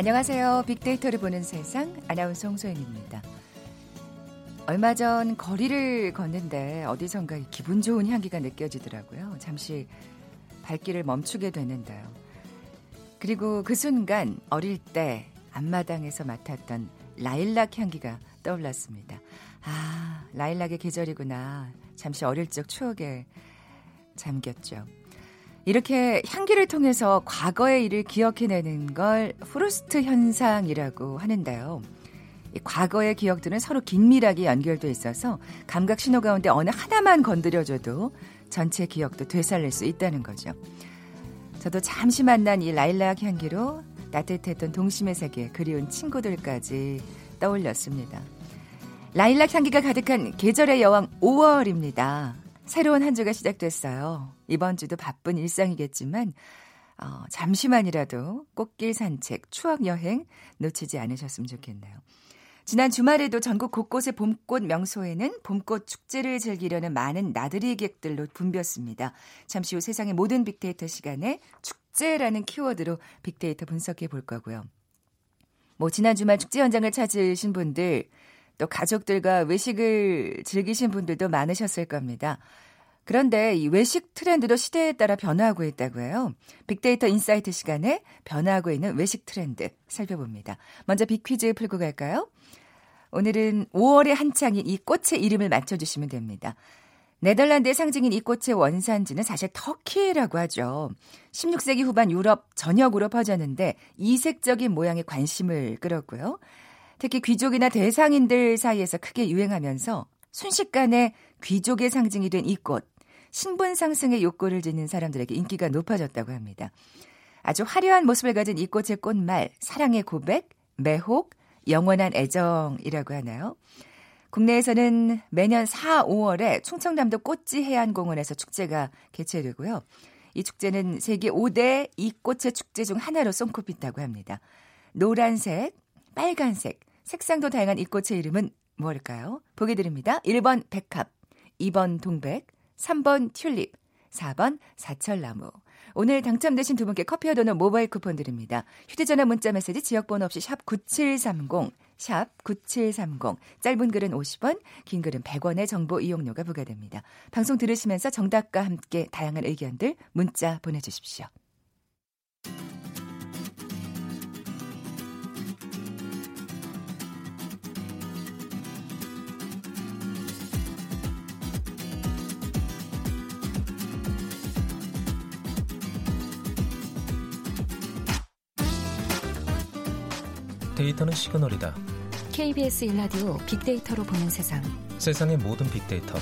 안녕하세요. 빅데이터를 보는 세상 아나운서 홍소연입니다. 얼마 전 거리를 걷는데 어디선가 기분 좋은 향기가 느껴지더라고요. 잠시 발길을 멈추게 되는데요. 그리고 그 순간 어릴 때 앞마당에서 맡았던 라일락 향기가 떠올랐습니다. 아, 라일락의 계절이구나. 잠시 어릴 적 추억에 잠겼죠. 이렇게 향기를 통해서 과거의 일을 기억해내는 걸 프루스트 현상이라고 하는데요. 과거의 기억들은 서로 긴밀하게 연결돼 있어서 감각 신호 가운데 어느 하나만 건드려줘도 전체 기억도 되살릴 수 있다는 거죠. 저도 잠시 만난 이 라일락 향기로 따뜻했던 동심의 세계, 그리운 친구들까지 떠올렸습니다. 라일락 향기가 가득한 계절의 여왕 5월입니다. 새로운 한 주가 시작됐어요. 이번 주도 바쁜 일상이겠지만 어, 잠시만이라도 꽃길 산책, 추억 여행 놓치지 않으셨으면 좋겠네요. 지난 주말에도 전국 곳곳의 봄꽃 명소에는 봄꽃 축제를 즐기려는 많은 나들이객들로 붐볐습니다. 잠시 후 세상의 모든 빅데이터 시간에 축제라는 키워드로 빅데이터 분석해 볼 거고요. 뭐 지난 주말 축제 현장을 찾으신 분들 또 가족들과 외식을 즐기신 분들도 많으셨을 겁니다. 그런데 이 외식 트렌드도 시대에 따라 변화하고 있다고 해요. 빅데이터 인사이트 시간에 변화하고 있는 외식 트렌드 살펴봅니다. 먼저 빅퀴즈 풀고 갈까요? 오늘은 5월의 한창인 이 꽃의 이름을 맞춰주시면 됩니다. 네덜란드의 상징인 이 꽃의 원산지는 사실 터키라고 하죠. 16세기 후반 유럽 전역으로 퍼졌는데 이색적인 모양의 관심을 끌었고요. 특히 귀족이나 대상인들 사이에서 크게 유행하면서 순식간에 귀족의 상징이 된 이 꽃, 신분 상승의 욕구를 짓는 사람들에게 인기가 높아졌다고 합니다. 아주 화려한 모습을 가진 이 꽃의 꽃말, 사랑의 고백, 매혹, 영원한 애정이라고 하나요? 국내에서는 매년 4, 5월에 충청남도 꽃지 해안공원에서 축제가 개최되고요. 이 축제는 세계 5대 이 꽃의 축제 중 하나로 손꼽힌다고 합니다. 노란색, 빨간색, 색상도 다양한 이 꽃의 이름은 무엇일까요? 보기 드립니다. 1번 백합, 2번 동백, 3번 튤립, 4번 사철나무. 오늘 당첨되신 두 분께 커피와 도넛 모바일 쿠폰 드립니다. 휴대전화 문자 메시지 지역번호 없이 샵 9730, 샵 9730. 짧은 글은 50원, 긴 글은 100원의 정보 이용료가 부과됩니다. 방송 들으시면서 정답과 함께 다양한 의견들 문자 보내주십시오. 데이터는 시그널이다. KBS 일라디오 빅데이터로 보는 세상. 세상의 모든 빅데이터.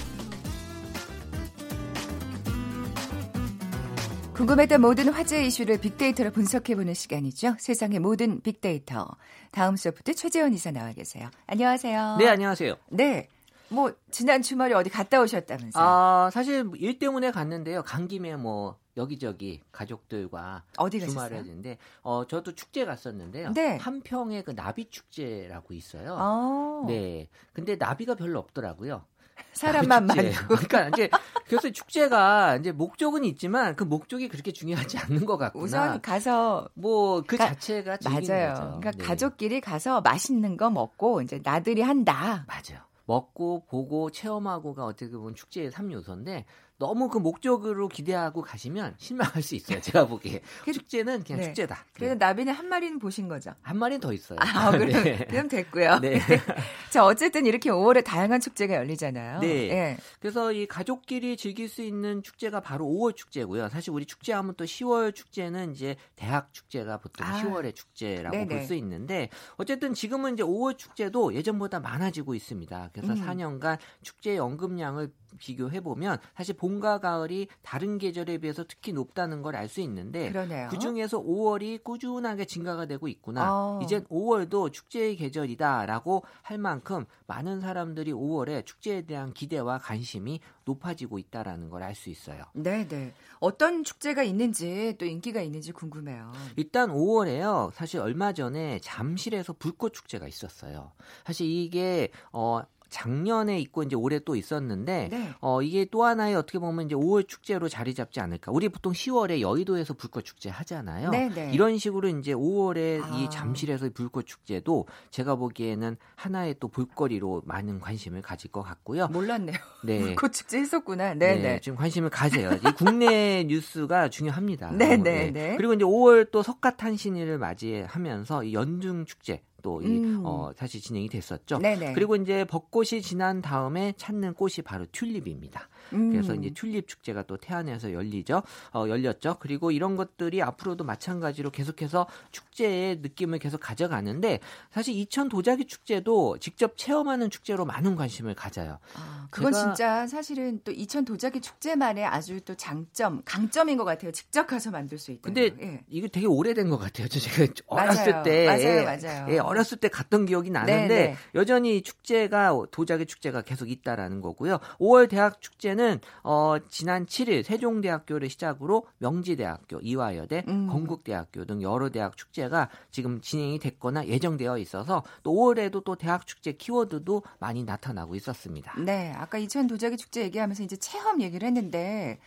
궁금했던 모든 화제 이슈를 빅데이터로 분석해보는 시간이죠. 세상의 모든 빅데이터. 다음 소프트 최재원 이사 나와 계세요. 안녕하세요. 네, 안녕하세요. 네. 뭐 지난 주말에 어디 갔다 오셨다면서요? 아, 사실 일 때문에 갔는데요. 간 김에 뭐 여기저기 가족들과 어디 주말에 했는데 어 저도 축제 갔었는데요. 네. 한평에 그 나비 축제라고 있어요. 아. 네. 근데 나비가 별로 없더라고요. 사람만 많고. 그러니까 이제 그래서 축제가 이제 목적은 있지만 그 목적이 그렇게 중요하지 않는 것 같구나. 우선 가서 뭐 그 자체가 맞아요. 거죠. 그러니까 네. 가족끼리 가서 맛있는 거 먹고 이제 나들이 한다. 맞아요. 먹고 보고 체험하고가 어떻게 보면 축제의 3요소인데 너무 그 목적으로 기대하고 가시면 실망할 수 있어요. 제가 보기에 축제는 그냥 네. 축제다. 그래서 네. 나비는 한 마리는 보신 거죠? 한 마리는 더 있어요. 아, 그럼, 네. 그럼 됐고요. 네. 자, 어쨌든 이렇게 5월에 다양한 축제가 열리잖아요. 네. 예. 그래서 이 가족끼리 즐길 수 있는 축제가 바로 5월 축제고요. 사실 우리 축제하면 또 10월 축제는 이제 대학 축제가 보통 아. 10월의 축제라고 네네. 볼수 있는데 어쨌든 지금은 이제 5월 축제도 예전보다 많아지고 있습니다. 그래서 음. 4년간 축제 연금량을 비교해 보면 사실 봄과 가을이 다른 계절에 비해서 특히 높다는 걸 알 수 있는데 그러네요. 그 중에서 5월이 꾸준하게 증가가 되고 있구나. 어. 이젠 5월도 축제의 계절이다라고 할 만큼 많은 사람들이 5월에 축제에 대한 기대와 관심이 높아지고 있다라는 걸 알 수 있어요. 네, 네. 어떤 축제가 있는지 또 인기가 있는지 궁금해요. 일단 5월에요. 사실 얼마 전에 잠실에서 불꽃 축제가 있었어요. 사실 이게 어 작년에 있고 이제 올해 또 있었는데 네. 어 이게 또 하나의 어떻게 보면 이제 5월 축제로 자리 잡지 않을까. 우리 보통 10월에 여의도에서 불꽃 축제 하잖아요. 네, 네. 이런 식으로 이제 5월에 아. 이 잠실에서 불꽃 축제도 제가 보기에는 하나의 또 볼거리로 많은 관심을 가질 것 같고요. 몰랐네요. 네. 불꽃 축제 했었구나. 네, 네. 지금 관심을 가져요. 이 국내 뉴스가 중요합니다. 네, 어, 네, 네. 그리고 이제 5월 또 석가탄신일을 맞이하면서 이 연중 축제 또 이, 음. 어, 다시 진행이 됐었죠. 네, 네. 그리고 이제 벚꽃이 지난 다음에 찾는 꽃이 바로 튤립입니다. 음. 그래서 이제 튤립 축제가 또 태안에서 열리죠. 어, 열렸죠. 그리고 이런 것들이 앞으로도 마찬가지로 계속해서 축제의 느낌을 계속 가져가는데 사실 이천 도자기 축제도 직접 체험하는 축제로 많은 관심을 가져요. 아, 그건 진짜 사실은 또 이천 도자기 축제만의 아주 또 장점, 강점인 것 같아요. 직접 가서 만들 수 있다. 근데 예. 이거 되게 오래된 것 같아요. 저 제가 어렸을 맞아요. 때, 맞아요, 예, 맞아요. 예, 어렸을 때 갔던 기억이 나는데 네, 네. 여전히 축제가 도자기 축제가 계속 있다라는 거고요. 5월 대학 축제는 어, 지난 7일 세종대학교를 시작으로 명지대학교, 이화여대, 음. 건국대학교 등 여러 대학 축제가 지금 진행이 됐거나 예정되어 있어서 또 5월에도 또 대학 축제 키워드도 많이 나타나고 있었습니다. 네, 아까 이천 도자기 축제 얘기하면서 이제 체험 얘기를 했는데,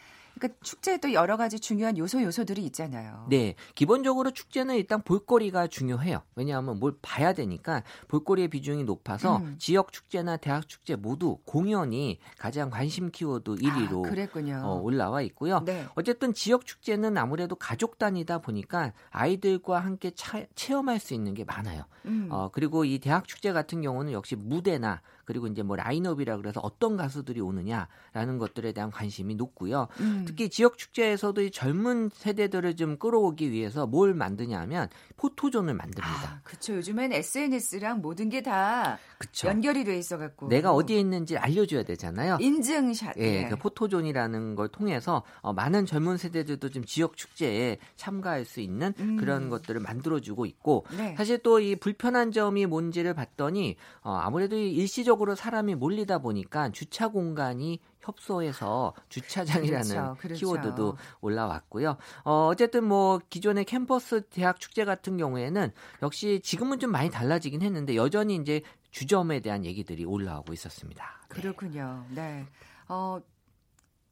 그러니까 축제에 또 여러 가지 중요한 요소 요소들이 있잖아요. 네, 기본적으로 축제는 일단 볼거리가 중요해요. 왜냐하면 뭘 봐야 되니까 볼거리의 비중이 높아서 음. 지역 축제나 대학 축제 모두 공연이 가장 관심 키워드 1위로 아, 그랬군요. 어, 올라와 있고요. 네. 어쨌든 지역 축제는 아무래도 가족 단위다 보니까 아이들과 함께 차- 체험할 수 있는 게 많아요. 음. 어, 그리고 이 대학 축제 같은 경우는 역시 무대나 그리고 이제 뭐 라인업이라 그래서 어떤 가수들이 오느냐라는 것들에 대한 관심이 높고요. 음. 특히 지역 축제에서도 이 젊은 세대들을 좀 끌어오기 위해서 뭘 만드냐면 포토존을 만듭니다. 아, 그쵸. 요즘엔 SNS랑 모든 게다 그렇죠. 연결이 돼 있어 갖고. 내가 어디에 있는지 알려 줘야 되잖아요. 인증샷. 예, 네. 그 포토존이라는 걸 통해서 어, 많은 젊은 세대들도 좀 지역 축제에 참가할 수 있는 음. 그런 것들을 만들어 주고 있고 네. 사실 또 이 불편한 점이 뭔지를 봤더니 어, 아무래도 이 일시적으로 사람이 몰리다 보니까 주차 공간이 협소해서 주차장이라는 그렇죠, 그렇죠. 키워드도 올라왔고요. 어, 어쨌든 뭐 기존의 캠퍼스 대학 축제 같은 경우에는 역시 지금은 좀 많이 달라지긴 했는데 여전히 이제 주점에 대한 얘기들이 올라오고 있었습니다. 네. 그렇군요. 네. 어,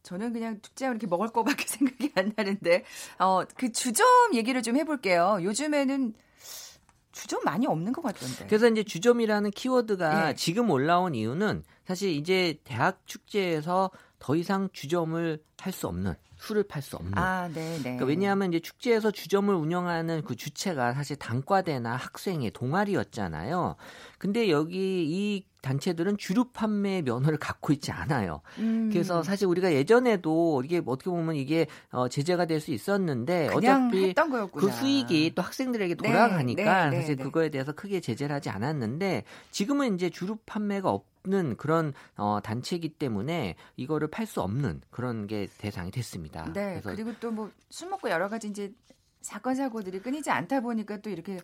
저는 그냥 축제하면 이렇게 먹을 거밖에 생각이 안 나는데, 어, 그 주점 얘기를 좀 해볼게요. 요즘에는 주점 많이 없는 것 같던데. 그래서 이제 주점이라는 키워드가 예. 지금 올라온 이유는 사실 이제 대학 축제에서 더 이상 주점을 할 수 없는 술을 팔 수 없는 아, 네, 네. 그러니까 왜냐하면 이제 축제에서 주점을 운영하는 그 주체가 사실 단과대나 학생의 동아리였잖아요. 근데 여기 이 단체들은 주류 판매 면허를 갖고 있지 않아요. 음, 그래서 사실 우리가 예전에도 이게 어떻게 보면 이게 어 제재가 될 수 있었는데 그냥 어차피 했던 거였구나. 그 수익이 또 학생들에게 네, 돌아가니까 네, 네, 사실 네. 그거에 대해서 크게 제재를 하지 않았는데 지금은 이제 주류 판매가 없 는 그런 어 단체이기 때문에 이거를 팔 수 없는 그런 게 대상이 됐습니다. 네. 그리고 또 뭐 술 먹고 여러 가지 이제 사건 사고들이 끊이지 않다 보니까 또 이렇게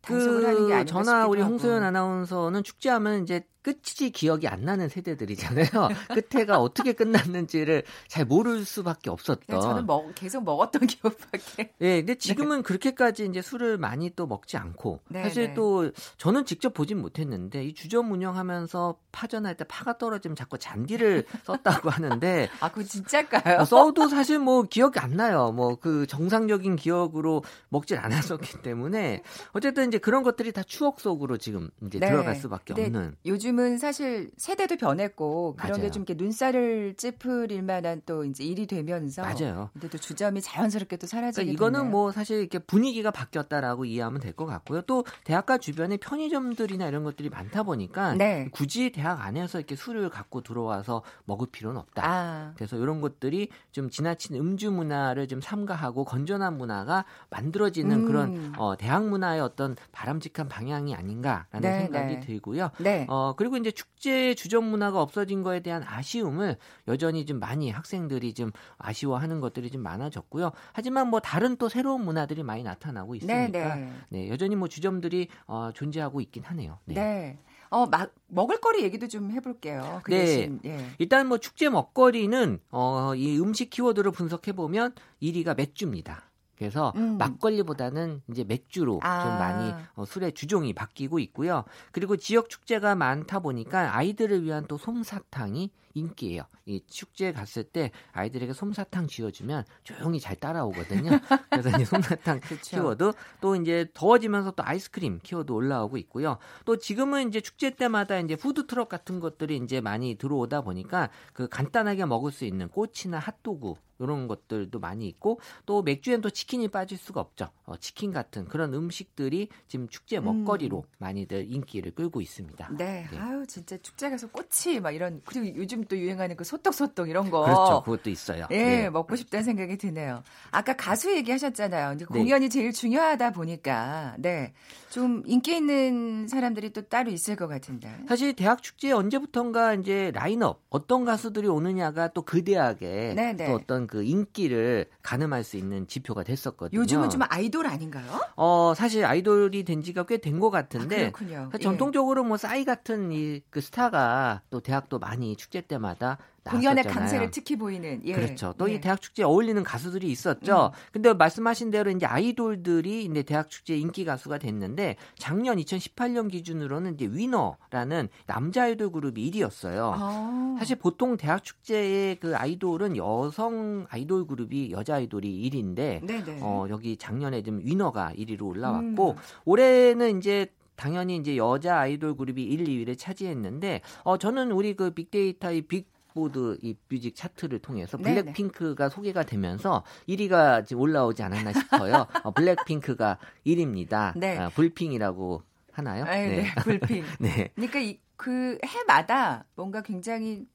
단속을 하는 게그 전화 우리. 홍소연 아나운서는 축제하면 이제 끝이 기억이 안 나는 세대들이잖아요. 끝에가 어떻게 끝났는지를 잘 모를 수밖에 없었던. 그냥 저는 먹, 계속 먹었던 기억밖에. 예, 근데 지금은 그렇게까지 이제 술을 많이 또 먹지 않고 네, 사실 네. 또 저는 직접 보진 못했는데 이 주점 운영하면서 파전할 때 파가 떨어지면 자꾸 잔디를 썼다고 하는데 아, 그거 진짜일까요? 어, 써도 사실 뭐 기억이 안 나요. 뭐 그 정상적인 기억으로 먹질 않았었기 때문에 어쨌든 이제 그런 것들이 다 추억 속으로 지금 이제 네. 들어갈 수밖에 없는. 요즘 은 사실 세대도 변했고 그런데. 좀 이렇게 눈살을 찌푸릴 만한 또 이제 일이 되면서 맞아요. 근데 또 주점이 자연스럽게 또 사라지게 그러니까 이거는 됐네요. 뭐 사실 이렇게 분위기가 바뀌었다라고 이해하면 될 것 같고요. 또 대학가 주변에 편의점들이나 이런 것들이 많다 보니까 네. 굳이 대학 안에서 이렇게 술을 갖고 들어와서 먹을 필요는 없다. 아, 그래서 이런 것들이 좀 지나친 음주 문화를 좀 삼가하고 건전한 문화가 만들어지는 음. 그런 어, 대학 문화의 어떤 바람직한 방향이 아닌가라는 네, 생각이 네. 들고요. 네. 어, 그리고 이제 축제 주점 문화가 없어진 거에 대한 아쉬움을 여전히 좀 많이 학생들이 좀 아쉬워하는 것들이 좀 많아졌고요. 하지만 뭐 다른 또 새로운 문화들이 많이 나타나고 있으니까 네, 네, 네. 여전히 뭐 주점들이 어, 존재하고 있긴 하네요. 네. 네. 어, 막 먹을거리 얘기도 좀 해볼게요. 그 네. 대신 예. 일단 뭐 축제 먹거리는 어, 이 음식 키워드를 분석해 보면 1위가 맥주입니다. 그래서 음. 막걸리보다는 이제 맥주로 아. 좀 많이 어, 술의 주종이 바뀌고 있고요. 그리고 지역 축제가 많다 보니까 아이들을 위한 또 솜사탕이 인기예요. 이 축제에 갔을 때 아이들에게 솜사탕 쥐어주면 조용히 잘 따라오거든요. 그래서 이제 솜사탕. 키워드 또 이제 더워지면서 또 아이스크림 키워드 올라오고 있고요. 또 지금은 이제 축제 때마다 이제 푸드 트럭 같은 것들이 이제 많이 들어오다 보니까 그 간단하게 먹을 수 있는 꼬치나 핫도그 이런 것들도 많이 있고 또 맥주엔 또 치킨이 빠질 수가 없죠. 어, 치킨 같은 그런 음식들이 지금 축제 먹거리로 많이들 인기를 끌고 있습니다. 네. 네. 아유 진짜 축제 가서 꼬치 막 이런 그리고 요즘 또 유행하는 그 소떡소떡 이런 거. 그렇죠. 그것도 있어요. 예, 네. 먹고 싶다는 생각이 드네요. 아까 가수 얘기하셨잖아요. 네. 공연이 제일 중요하다 보니까 네. 좀 인기 있는 사람들이 또 따로 있을 것 같은데. 사실 대학 축제 언제부턴가 이제 라인업 어떤 가수들이 오느냐가 또 그 대학의 네, 네. 또 어떤 그 인기를 가늠할 수 있는 지표가 됐었거든요. 요즘은 좀 아이돌 아닌가요? 어 사실 아이돌이 된 지가 꽤 된것 아, 같은데 그렇군요. 사실 예. 전통적으로 뭐 싸이 같은 이 그 스타가 또 대학도 많이 축제 때마다 공연의. 강세를 특히 보이는 예. 그렇죠. 또이 예. 대학 축제에 어울리는 가수들이 있었죠. 음. 근데 말씀하신 대로 이제 아이돌들이 이제 대학 축제 인기 가수가 됐는데 작년 2018년 기준으로는 이제 위너라는 남자 아이돌 그룹이 1위였어요. 아. 사실 보통 대학 축제의 그 아이돌은 여성 아이돌 그룹이 여자 아이돌이 1위인데 네네. 어, 여기 작년에 좀 위너가 1위로 올라왔고 음. 올해는 이제 당연히 이제 여자 아이돌 그룹이 1, 2위를 차지했는데 어 저는 우리 그 빅데이터의 빅 보드 이 뮤직 차트를 통해서 네네. 블랙핑크가 소개가 되면서 1위가 지금 올라오지 않았나 싶어요. 어, 블랙핑크가 1위입니다. 네. 아, 불핑이라고 하나요? 아, 네. 불핑. 네. 그러니까 이, 그 해마다 뭔가 굉장히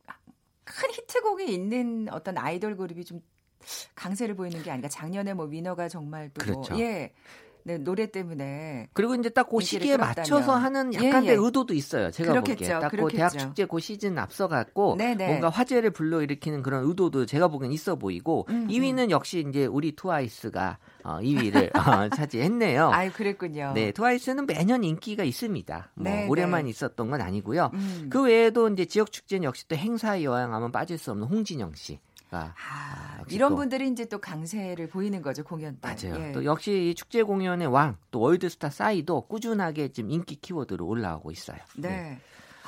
큰 히트곡이 있는 어떤 아이돌 그룹이 좀 강세를 보이는 게 아닌가. 작년에 뭐 위너가 정말 또 뭐, 그렇죠. 예. 네, 노래 때문에 그리고 이제 딱 그 시기에 끌었다면. 맞춰서 하는 예, 약간의 예. 의도도 있어요. 제가 그렇겠죠. 보기에 딱그 그렇겠죠. 대학 축제 그 시즌 앞서갔고 네네. 뭔가 화제를 불러일으키는 그런 의도도 제가 보기엔 있어 보이고 음, 2위는 역시 이제 우리 트와이스가 어, 2위를 어, 차지했네요. 아유 그랬군요. 네, 트와이스는 매년 인기가 있습니다. 뭐 네, 올해만 네. 있었던 건 아니고요. 음. 그 외에도 이제 지역 축제는 역시 또 행사에 여행하면 빠질 수 없는 홍진영 씨 가 아, 역시 이런 또- 분들이 이제 또 강세를 보이는 거죠 공연 때. 맞아요. 예. 또 역시 이 축제 공연의 왕, 또 월드스타 싸이도 꾸준하게 지금 인기 키워드로 올라오고 있어요. 네.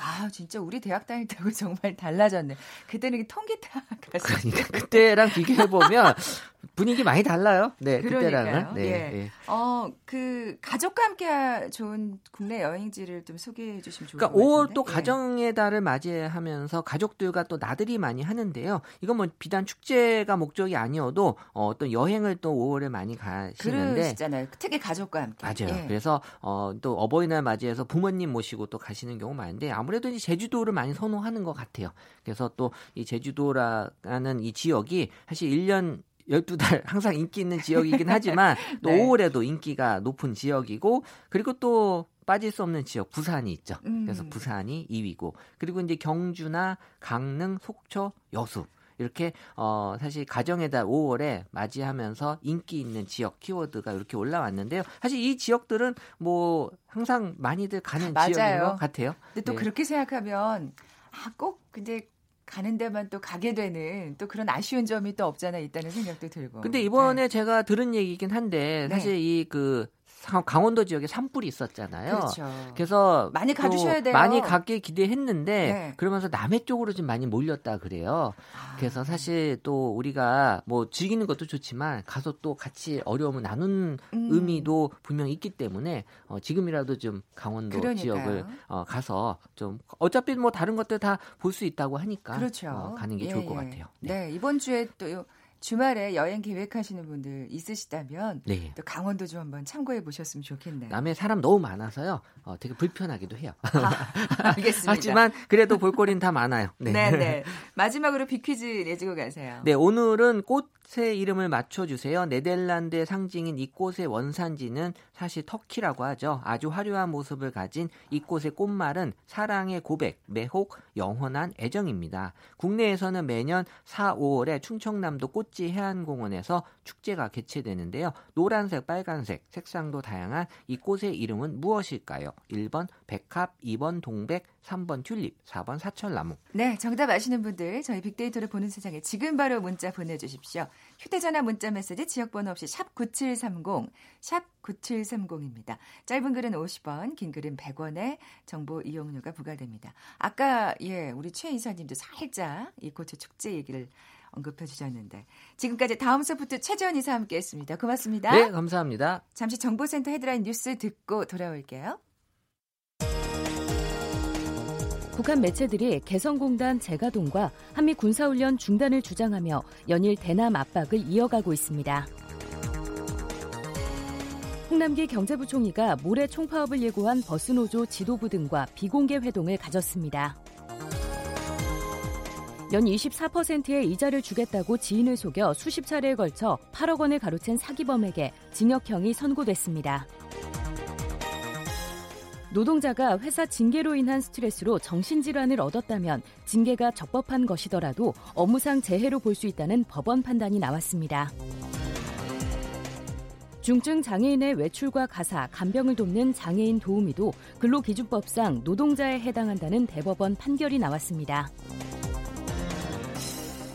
아 진짜 우리 대학 다닐 때하고 정말 달라졌네. 그때는 통기타 가수. 그러니까 그때랑 비교해 보면 분위기 많이 달라요. 네. 그때랑은. 네, 예. 예. 어, 그 가족과 함께 좋은 국내 여행지를 좀 소개해 주시면 좋을 그러니까 것 5월 같은데. 또 예. 가정의 달을 맞이하면서 가족들과 또 나들이 많이 하는데요. 이건 뭐 비단 축제가 목적이 아니어도 어, 어떤 여행을 또 5월에 많이 가시는데 그러시잖아요. 특히 가족과 함께. 맞아요. 예. 그래서 어, 또 어버이날 맞이해서 부모님 모시고 또 가시는 경우 많은데 아무래도 이제 제주도를 많이 선호하는 것 같아요. 그래서 또 이 제주도라는 이 지역이 사실 1년 12달 항상 인기 있는 지역이긴 하지만 또 네. 5월에도 인기가 높은 지역이고 그리고 또 빠질 수 없는 지역 부산이 있죠. 음. 그래서 부산이 2위고 그리고 이제 경주나 강릉, 속초, 여수 이렇게 어 사실 가정의 달 5월에 맞이하면서 인기 있는 지역 키워드가 이렇게 올라왔는데요. 사실 이 지역들은 뭐 항상 많이들 가는 맞아요. 지역인 것 같아요. 근데 또 네. 그렇게 생각하면 아, 꼭 근데 가는 데만 또 가게 되는 또 그런 아쉬운 점이 또 없잖아 있다는 생각도 들고. 근데 이번에 네. 제가 들은 얘기긴 한데 네. 사실 이그 강원도 지역에 산불이 있었잖아요. 그렇죠. 그래서 많이 또 가주셔야 돼요. 많이 가길 기대했는데 네. 그러면서 남해 쪽으로 좀 많이 몰렸다 그래요. 아, 그래서 사실 또 우리가 뭐 즐기는 것도 좋지만 가서 또 같이 어려움을 나누는 음. 의미도 분명히 있기 때문에 어, 지금이라도 좀 강원도 그러니까요. 지역을 어, 가서 좀 어차피 뭐 다른 것들 다 볼 수 있다고 하니까 그렇죠. 어, 가는 게 예, 좋을 것 예. 같아요. 네. 이번 주에 또 주말에 여행 계획하시는 분들 있으시다면 네. 또 강원도 좀 한번 참고해 보셨으면 좋겠네요. 남해 사람 너무 많아서요. 어, 되게 불편하기도 해요. 아, 알겠습니다. 하지만 그래도 볼거리는 다 많아요. 네. 네, 네. 마지막으로 비퀴즈 내주고 가세요. 네, 오늘은 꽃 의 이름을 맞춰주세요. 네덜란드의 상징인 이 꽃의 원산지는 사실 터키라고 하죠. 아주 화려한 모습을 가진 이 꽃의 꽃말은 사랑의 고백, 매혹, 영원한 애정입니다. 국내에서는 매년 4, 5월에 충청남도 꽃 소치 해안공원에서 축제가 개최되는데요. 노란색, 빨간색 색상도 다양한 이 꽃의 이름은 무엇일까요? 1번 백합, 2번 동백, 3번 튤립, 4번 사철나무. 네, 정답 아시는 분들 저희 빅데이터를 보는 세상에 지금 바로 문자 보내주십시오. 휴대전화 문자 메시지 지역번호 없이 샵 9730, 샵 9730입니다. 짧은 글은 50원, 긴 글은 100원의 정보 이용료가 부과됩니다. 아까 예 우리 최 이사님도 살짝 이 고추 축제 얘기를 언급해 주셨는데 지금까지 다음 소프트 최재원 이사 함께했습니다. 고맙습니다. 네, 감사합니다. 잠시 정보센터 헤드라인 뉴스 듣고 돌아올게요. 북한 매체들이 개성공단 재가동과 한미 군사훈련 중단을 주장하며 연일 대남 압박을 이어가고 있습니다. 홍남기 경제부총리가 모레 총파업을 예고한 버스노조 지도부 등과 비공개 회동을 가졌습니다. 연 24%의 이자를 주겠다고 지인을 속여 수십 차례에 걸쳐 8억 원을 가로챈 사기범에게 징역형이 선고됐습니다. 노동자가 회사 징계로 인한 스트레스로 정신질환을 얻었다면 징계가 적법한 것이더라도 업무상 재해로 볼 수 있다는 법원 판단이 나왔습니다. 중증 장애인의 외출과 가사, 간병을 돕는 장애인 도우미도 근로기준법상 노동자에 해당한다는 대법원 판결이 나왔습니다.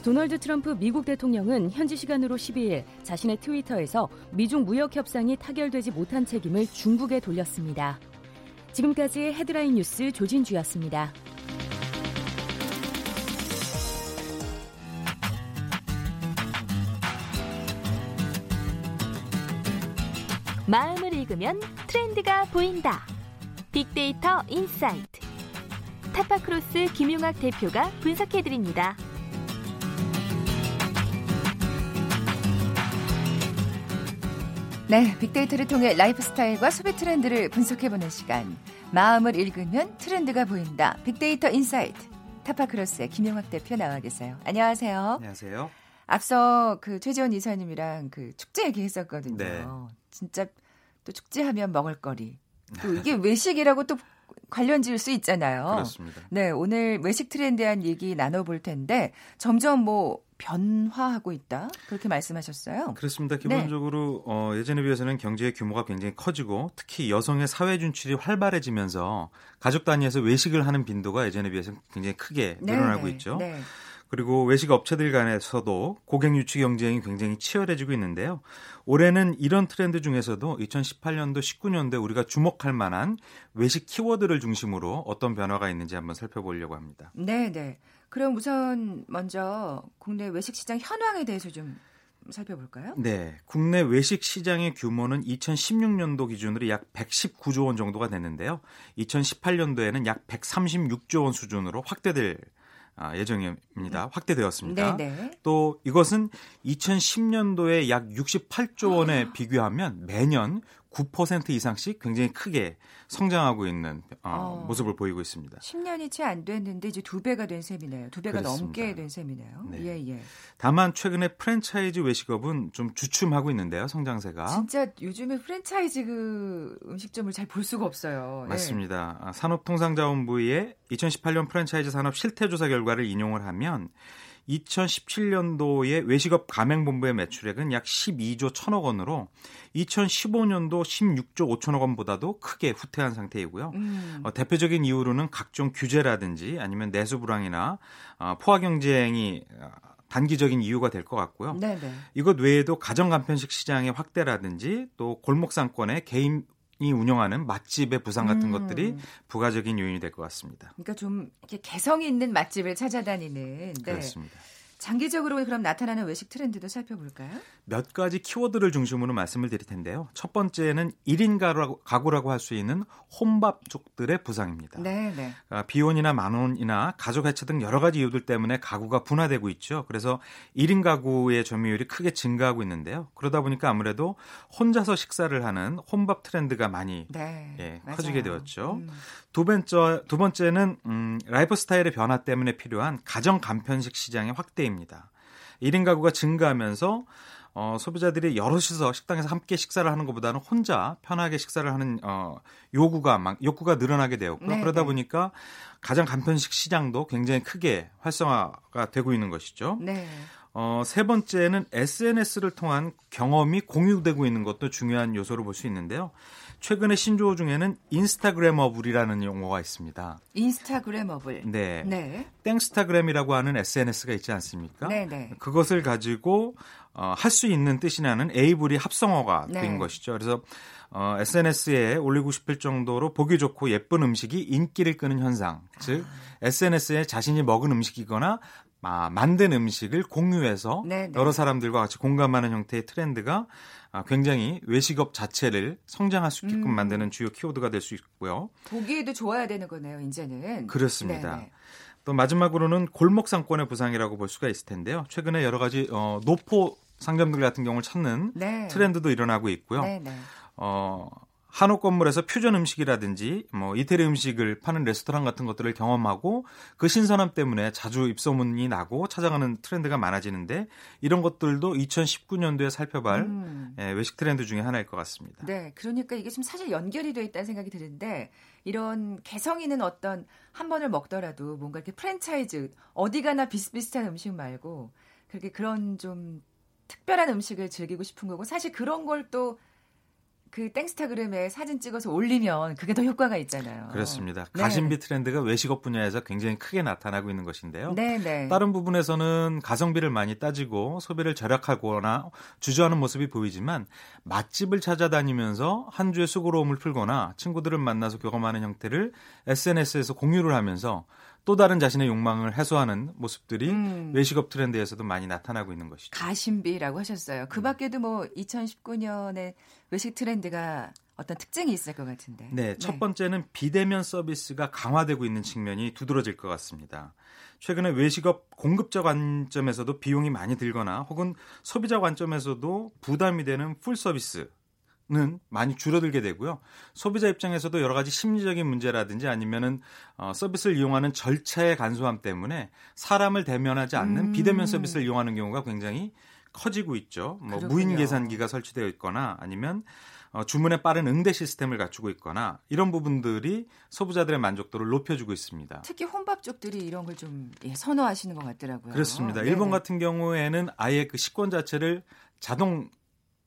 도널드 트럼프 미국 대통령은 현지 시간으로 12일 자신의 트위터에서 미중 무역 협상이 타결되지 못한 책임을 중국에 돌렸습니다. 지금까지 헤드라인 뉴스 조진주였습니다. 마음을 읽으면 트렌드가 보인다. 빅데이터 인사이트. 타파크로스 김용학 대표가 분석해드립니다. 네, 빅데이터를 통해 라이프 스타일과 소비 트렌드를 분석해보는 시간. 마음을 읽으면 트렌드가 보인다. 빅데이터 인사이트. 타파크로스의 김용학 대표 나와 계세요. 안녕하세요. 안녕하세요. 앞서 그 최지원 이사님이랑 그 축제 얘기했었거든요. 네. 진짜 또 축제하면 먹을거리. 또 이게 외식이라고 또 관련 지을 수 있잖아요. 그렇습니다. 네, 오늘 외식 트렌드에 대한 얘기 나눠볼 텐데 점점 뭐 변화하고 있다 그렇게 말씀하셨어요. 그렇습니다. 기본적으로 어, 예전에 비해서는 경제의 규모가 굉장히 커지고 특히 여성의 사회 진출이 활발해지면서 가족 단위에서 외식을 하는 빈도가 예전에 비해서 굉장히 크게 늘어나고 네, 있죠. 네. 그리고 외식 업체들 간에서도 고객 유치 경쟁이 굉장히 치열해지고 있는데요. 올해는 이런 트렌드 중에서도 2018년도, 19년도에 우리가 주목할 만한 외식 키워드를 중심으로 어떤 변화가 있는지 한번 살펴보려고 합니다. 네, 네. 그럼 우선 먼저 국내 외식 시장 현황에 대해서 좀 살펴볼까요? 네, 국내 외식 시장의 규모는 2016년도 기준으로 약 119조 원 정도가 됐는데요. 2018년도에는 약 136조 원 수준으로 확대될 아, 예정입니다. 확대되었습니다. 네, 네. 또 이것은 2010년도에 약 68조 원에 비교하면 매년 9% 이상씩 굉장히 크게 성장하고 있는 어, 어. 모습을 보이고 있습니다. 10년이 채 안 됐는데 이제 두 배가 된 셈이네요. 두 배가 그렇습니다. 넘게 된 셈이네요. 네. 예, 예. 다만 최근에 프랜차이즈 외식업은 좀 주춤하고 있는데요. 성장세가. 진짜 요즘에 프랜차이즈 그 음식점을 잘 볼 수가 없어요. 예. 맞습니다. 아, 산업통상자원부의 2018년 프랜차이즈 산업 실태조사 결과를 인용을 하면 2017년도에 외식업 가맹본부의 매출액은 약 12조 1천억 원으로 2015년도 16조 5천억 원보다도 크게 후퇴한 상태이고요. 음. 어, 대표적인 이유로는 각종 규제라든지 아니면 내수 불황이나 어, 포화 경쟁이 어, 단기적인 이유가 될 것 같고요. 네, 네. 이것 외에도 가정 간편식 시장의 확대라든지 또 골목 상권에 개인 이 운영하는 맛집의 부상 같은 음. 것들이 부가적인 요인이 될 것 같습니다. 그러니까 좀 이렇게 개성 있는 맛집을 찾아다니는 네. 그렇습니다. 장기적으로 그럼 나타나는 외식 트렌드도 살펴볼까요? 몇 가지 키워드를 중심으로 말씀을 드릴 텐데요. 첫 번째는 1인 가구라고, 가구라고 할 수 있는 혼밥족들의 부상입니다. 네, 네. 아, 비혼이나 만혼이나 가족 해체 등 여러 가지 이유들 때문에 가구가 분화되고 있죠. 그래서 1인 가구의 점유율이 크게 증가하고 있는데요. 그러다 보니까 아무래도 혼자서 식사를 하는 혼밥 트렌드가 많이 네. 예. 커지게 되었죠. 음. 두 번째 두 번째는 음, 라이프 스타일의 변화 때문에 필요한 가정 간편식 시장의 확대입니다. 1인 가구가 증가하면서 어, 소비자들이 여럿이서 식당에서 함께 식사를 하는 것보다는 혼자 편하게 식사를 하는 어, 요구가 막 욕구가 늘어나게 되었고요. 네, 그러다 네. 보니까 가정 간편식 시장도 굉장히 크게 활성화가 되고 있는 것이죠. 네. 어, 세 번째는 SNS를 통한 경험이 공유되고 있는 것도 중요한 요소로 볼 수 있는데요. 최근에 신조어 중에는 인스타그래머블이라는 용어가 있습니다. 인스타그래머블. 네. 네. 땡스타그램이라고 하는 SNS가 있지 않습니까? 네, 네. 그것을 가지고 어, 할 수 있는 뜻이나는 에이블이 합성어가 네. 된 것이죠. 그래서 어, SNS에 올리고 싶을 정도로 보기 좋고 예쁜 음식이 인기를 끄는 현상. 즉 아. SNS에 자신이 먹은 음식이거나 아, 만든 음식을 공유해서 네, 네. 여러 사람들과 같이 공감하는 형태의 트렌드가 아, 굉장히 외식업 자체를 성장할 수 있게끔 음. 만드는 주요 키워드가 될 수 있고요. 보기에도 좋아야 되는 거네요, 이제는. 그렇습니다. 네, 네. 또 마지막으로는 골목 상권의 부상이라고 볼 수가 있을 텐데요. 최근에 여러 가지 어, 노포 상점들 같은 경우를 찾는 네. 트렌드도 일어나고 있고요. 네, 네. 어, 한옥 건물에서 퓨전 음식이라든지 뭐 이태리 음식을 파는 레스토랑 같은 것들을 경험하고 그 신선함 때문에 자주 입소문이 나고 찾아가는 트렌드가 많아지는데 이런 것들도 2019년도에 살펴볼 음. 예, 외식 트렌드 중에 하나일 것 같습니다. 네, 그러니까 이게 지금 사실 연결이 돼 있다는 생각이 드는데 이런 개성 있는 어떤 한 번을 먹더라도 뭔가 이렇게 프랜차이즈 어디 가나 비슷비슷한 음식 말고 그렇게 그런 좀 특별한 음식을 즐기고 싶은 거고 사실 그런 걸또 그 땡스타그램에 사진 찍어서 올리면 그게 더 효과가 있잖아요. 그렇습니다. 네. 가심비 트렌드가 외식업 분야에서 굉장히 크게 나타나고 있는 것인데요. 네, 네. 다른 부분에서는 가성비를 많이 따지고 소비를 절약하거나 주저하는 모습이 보이지만 맛집을 찾아다니면서 한 주의 수고로움을 풀거나 친구들을 만나서 경험하는 형태를 SNS에서 공유를 하면서 또 다른 자신의 욕망을 해소하는 모습들이 음. 외식업 트렌드에서도 많이 나타나고 있는 것이죠. 가심비라고 하셨어요. 음. 그 밖에도 뭐 2019년에 외식 트렌드가 어떤 특징이 있을 것 같은데. 네, 첫 번째는 비대면 서비스가 강화되고 있는 측면이 두드러질 것 같습니다. 최근에 외식업 공급자 관점에서도 비용이 많이 들거나 혹은 소비자 관점에서도 부담이 되는 풀 서비스 는 많이 줄어들게 되고요. 소비자 입장에서도 여러 가지 심리적인 문제라든지 아니면은 어, 서비스를 이용하는 절차의 간소함 때문에 사람을 대면하지 않는 음. 비대면 서비스를 이용하는 경우가 굉장히 커지고 있죠. 뭐 그렇군요. 무인 계산기가 설치되어 있거나 아니면 어, 주문에 빠른 응대 시스템을 갖추고 있거나 이런 부분들이 소비자들의 만족도를 높여주고 있습니다. 특히 혼밥 쪽들이 이런 걸좀 예, 선호하시는 것 같더라고요. 그렇습니다. 네네. 일본 같은 경우에는 아예 그 식권 자체를 자동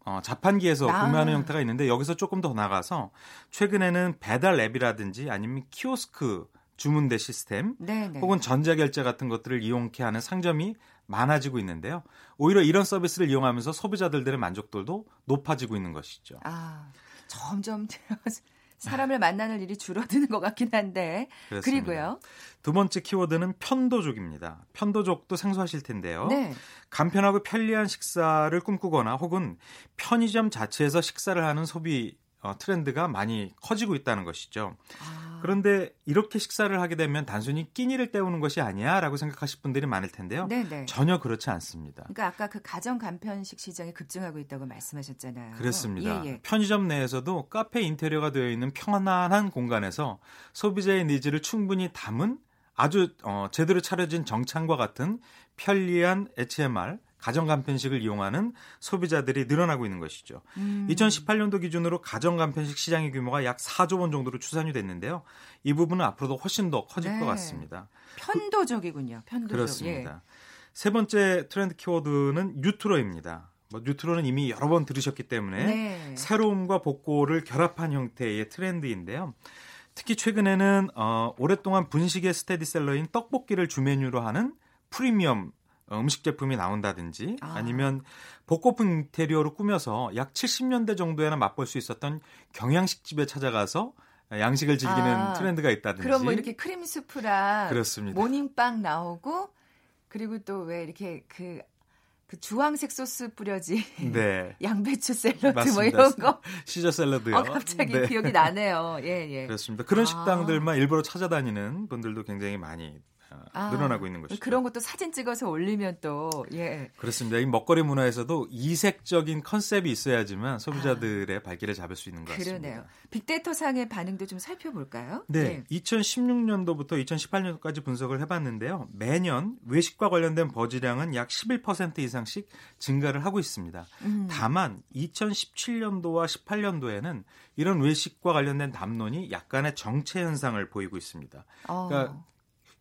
어, 자판기에서 아. 구매하는 형태가 있는데 여기서 조금 더 나가서 최근에는 배달 앱이라든지 아니면 키오스크 주문대 시스템 네네. 혹은 전자결제 같은 것들을 이용케 하는 상점이 많아지고 있는데요. 오히려 이런 서비스를 이용하면서 소비자들의 만족도도 높아지고 있는 것이죠. 아 점점 사람을 만나는 일이 줄어드는 것 같긴 한데 그렇습니다. 그리고요. 두 번째 키워드는 편도족입니다. 편도족도 생소하실 텐데요. 네. 간편하고 편리한 식사를 꿈꾸거나 혹은 편의점 자체에서 식사를 하는 소비 어, 트렌드가 많이 커지고 있다는 것이죠. 아, 그런데 이렇게 식사를 하게 되면 단순히 끼니를 때우는 것이 아니야라고 생각하실 분들이 많을 텐데요. 네네. 전혀 그렇지 않습니다. 그러니까 아까 그 가정 간편식 시장이 급증하고 있다고 말씀하셨잖아요. 그렇습니다. 예, 예. 편의점 내에서도 카페 인테리어가 되어 있는 편안한 공간에서 소비자의 니즈를 충분히 담은 아주 어, 제대로 차려진 정찬과 같은 편리한 HMR 가정 간편식을 이용하는 소비자들이 늘어나고 있는 것이죠. 음. 2018년도 기준으로 가정 간편식 시장의 규모가 약 4조 원 정도로 추산이 됐는데요. 이 부분은 앞으로도 훨씬 더 커질 네. 것 같습니다. 편도족이군요. 편도족. 그렇습니다. 세 번째 트렌드 키워드는 뉴트로입니다. 뭐 뉴트로는 이미 여러 번 들으셨기 예. 때문에 네. 새로움과 복고를 결합한 형태의 트렌드인데요. 특히 최근에는 어, 오랫동안 분식의 스테디셀러인 떡볶이를 주 메뉴로 하는 프리미엄 어, 음식 제품이 나온다든지 아. 아니면 복고풍 인테리어로 꾸며서 약 70년대 정도에나 맛볼 수 있었던 경양식 집에 찾아가서 양식을 즐기는 아, 트렌드가 있다든지 그럼 뭐 이렇게 크림 스프랑 그렇습니다. 모닝빵 나오고 그리고 또 왜 이렇게 그, 그 주황색 소스 뿌려진 네. 양배추 샐러드 뭐 맞습니다. 이런 거. 시저 샐러드요. 어, 갑자기 네. 기억이 나네요. 예, 예. 그렇습니다. 그런 아. 식당들만 일부러 찾아다니는 분들도 굉장히 많이 어, 아, 늘어나고 있는 것이죠. 그런 것도 사진 찍어서 올리면 또 예. 그렇습니다. 이 먹거리 문화에서도 이색적인 컨셉이 있어야지만 소비자들의 발길을 잡을 수 있는 것 같습니다. 아. 그러네요. 빅데이터 상의 반응도 좀 살펴볼까요? 네, 예. 2016년도부터 2018년도까지 분석을 해봤는데요. 매년 외식과 관련된 버즈량은 약 11% 이상씩 증가를 하고 있습니다. 음. 다만 2017년도와 18년도에는 이런 외식과 관련된 담론이 약간의 정체 현상을 보이고 있습니다. 어. 그러니까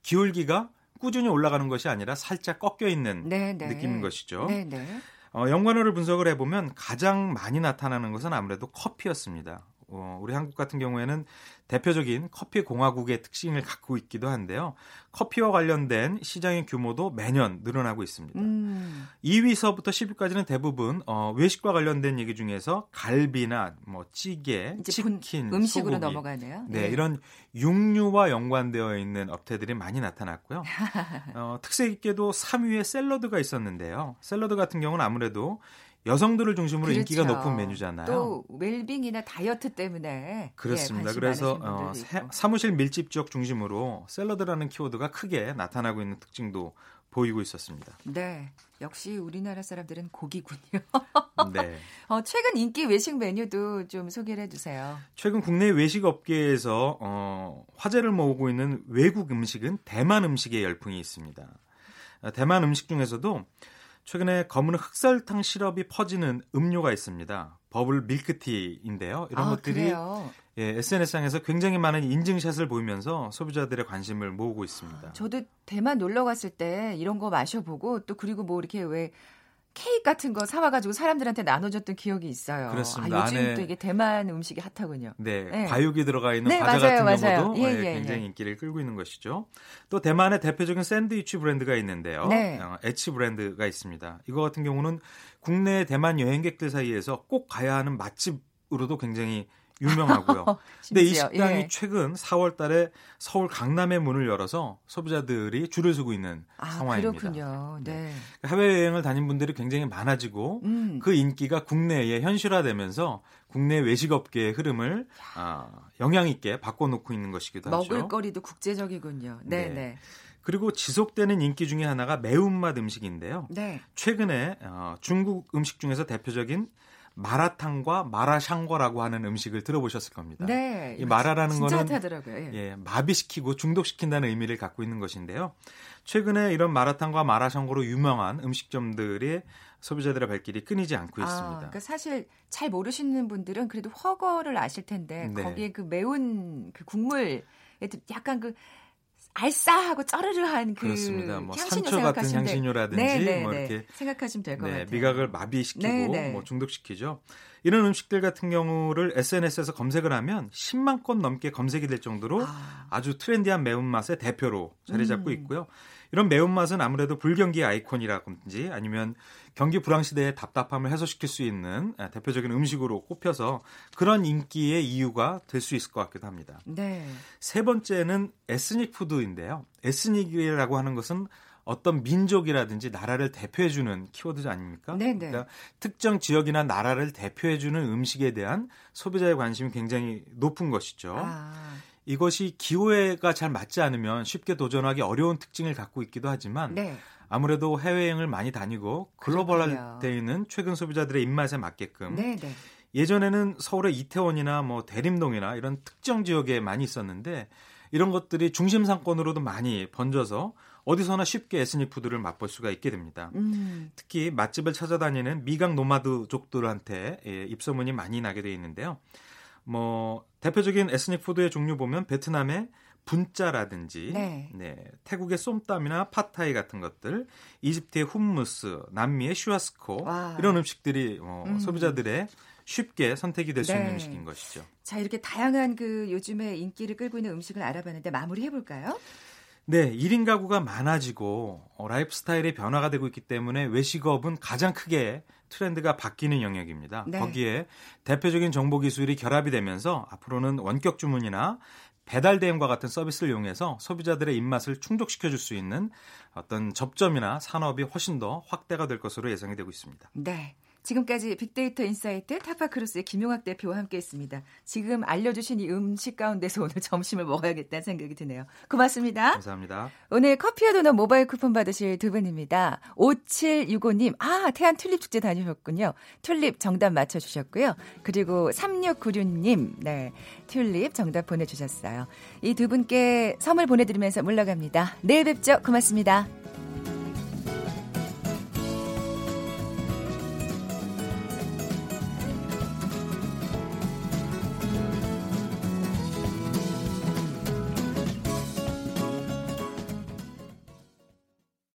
기울기가 꾸준히 올라가는 것이 아니라 살짝 꺾여 있는 네, 네. 느낌인 것이죠. 네, 네. 어, 연관어를 분석을 해보면 가장 많이 나타나는 것은 아무래도 커피였습니다. 어, 우리 한국 같은 경우에는 대표적인 커피 공화국의 특징을 갖고 있기도 한데요. 커피와 관련된 시장의 규모도 매년 늘어나고 있습니다. 음. 2위서부터 10위까지는 대부분 어, 외식과 관련된 얘기 중에서 갈비나 뭐 찌개, 치킨, 음식으로 소고기, 넘어가네요. 네, 이런 육류와 연관되어 있는 업체들이 많이 나타났고요. 어, 특색 있게도 3위에 샐러드가 있었는데요. 샐러드 같은 경우는 아무래도 여성들을 중심으로 인기가 그렇죠. 높은 메뉴잖아요. 또 웰빙이나 다이어트 때문에 그렇습니다. 예, 그래서 어, 사-. 사무실 밀집 지역 중심으로 샐러드라는 키워드가 크게 나타나고 있는 특징도 보이고 있었습니다. 네, 역시 우리나라 사람들은 고기군요. 네. 어, 최근 인기 외식 메뉴도 좀 소개를 해주세요. 최근 국내 외식 업계에서 어, 화제를 모으고 있는 외국 음식은 대만 음식의 열풍이 있습니다. 어, 대만 음식 중에서도 최근에 검은 흑설탕 시럽이 퍼지는 음료가 있습니다. 버블 밀크티인데요. 이런 아, 것들이 그래요. 예, SNS상에서 굉장히 많은 인증샷을 보이면서 소비자들의 관심을 모으고 있습니다. 저도 대만 놀러 갔을 때 이런 거 마셔보고 또 그리고 뭐 이렇게 왜 케이크 같은 거 사와가지고 사람들한테 나눠줬던 기억이 있어요. 그렇습니다. 아, 요즘 안에- 또 이게 대만 음식이 핫하군요. 네, 네. 과육이 들어가 있는 네, 과자 맞아요, 같은 맞아요. 경우도 예, 예, 예, 굉장히 예. 인기를 끌고 있는 것이죠. 또 대만의 대표적인 샌드위치 브랜드가 있는데요. 네. 어, 에치 브랜드가 있습니다. 이거 같은 경우는 국내 대만 여행객들 사이에서 꼭 가야 하는 맛집 으로도 굉장히 유명하고요. 근데 이 식당이 예. 최근 4월 달에 서울 강남에 문을 열어서 소비자들이 줄을 서고 있는 아, 상황입니다. 그렇군요. 네. 해외여행을 다닌 분들이 굉장히 많아지고 음. 그 인기가 국내에 현실화되면서 국내 외식업계의 흐름을 아, 영향 있게 바꿔놓고 있는 것이기도 하죠. 먹을거리도 국제적이군요. 네, 네. 네. 그리고 지속되는 인기 중에 하나가 매운맛 음식인데요. 네. 최근에 어, 중국 음식 중에서 대표적인 마라탕과 마라샹궈라고 하는 음식을 들어보셨을 겁니다. 네. 이 마라라는 거는 핫하더라고요. 예. 예, 마비시키고 중독시킨다는 의미를 갖고 있는 것인데요. 최근에 이런 마라탕과 마라샹궈로 유명한 음식점들이 소비자들의 발길이 끊이지 않고 아, 있습니다. 그러니까 사실 잘 모르시는 분들은 그래도 허거를 아실 텐데 네. 거기에 그 매운 그 국물에 약간 그 알싸하고 쩌르르한 그 그렇습니다. 뭐 향신료 산초 같은 생각하시면 돼- 향신료라든지 네, 네, 뭐 네. 이렇게 생각하시면 될것 네, 같아요. 미각을 마비시키고 네, 네. 뭐 중독시키죠. 이런 음식들 같은 경우를 SNS에서 검색을 하면 10만 건 넘게 검색이 될 정도로 아, 아주 트렌디한 매운맛의 대표로 자리 잡고 음. 있고요. 이런 매운맛은 아무래도 불경기의 아이콘이라든지 아니면 경기 불황 시대의 답답함을 해소시킬 수 있는 아, 대표적인 음식으로 꼽혀서 그런 인기의 이유가 될 수 있을 것 같기도 합니다. 네. 세 번째는 에스닉 푸드인데요. 에스닉이라고 하는 것은 어떤 민족이라든지 나라를 대표해주는 키워드 아닙니까? 네네. 그러니까 특정 지역이나 나라를 대표해주는 음식에 대한 소비자의 관심이 굉장히 높은 것이죠. 아, 이것이 기호가 잘 맞지 않으면 쉽게 도전하기 어려운 특징을 갖고 있기도 하지만 네. 아무래도 해외여행을 많이 다니고 글로벌화되어 있는 최근 소비자들의 입맛에 맞게끔 네, 네. 예전에는 서울의 이태원이나 뭐 대림동이나 이런 특정 지역에 많이 있었는데 이런 것들이 중심 상권으로도 많이 번져서 어디서나 쉽게 에스닉 푸드를 맛볼 수가 있게 됩니다. 음, 특히 맛집을 찾아다니는 미각 노마드족들한테 예, 입소문이 많이 나게 돼 있는데요. 뭐 대표적인 에스닉 푸드의 종류 보면 베트남의 분짜라든지 네. 태국의 쏨땀이나 파타이 같은 것들, 이집트의 훔무스, 남미의 슈아스코 와. 이런 음식들이 어, 음. 소비자들의 쉽게 선택이 될수 네. 있는 음식인 것이죠. 자 이렇게 다양한 그 요즘에 인기를 끌고 있는 음식을 알아봤는데 마무리 해 볼까요? 네, 1인 가구가 많아지고 어, 라이프 스타일의 변화가 되고 있기 때문에 외식업은 가장 크게 트렌드가 바뀌는 영역입니다. 네. 거기에 대표적인 정보 기술이 결합이 되면서 앞으로는 원격 주문이나 배달 대행과 같은 서비스를 이용해서 소비자들의 입맛을 충족시켜 줄 수 있는 어떤 접점이나 산업이 훨씬 더 확대가 될 것으로 예상이 되고 있습니다. 네. 지금까지 빅데이터 insight 타파크로스의 김용학 대표와 함께했습니다. 지금 알려주신 이 음식 가운데서 오늘 점심을 먹어야겠다는 생각이 드네요. 고맙습니다. 감사합니다. 오늘 커피와 도넛 모바일 쿠폰 받으실 두 분입니다. 5765님, 아, 태안 튤립 축제 다녀오셨군요. 튤립 정답 맞춰주셨고요. 그리고 3696님, 네, 튤립 정답 보내주셨어요. 이 두 분께 선물 보내드리면서 물러갑니다. 내일 뵙죠. 고맙습니다.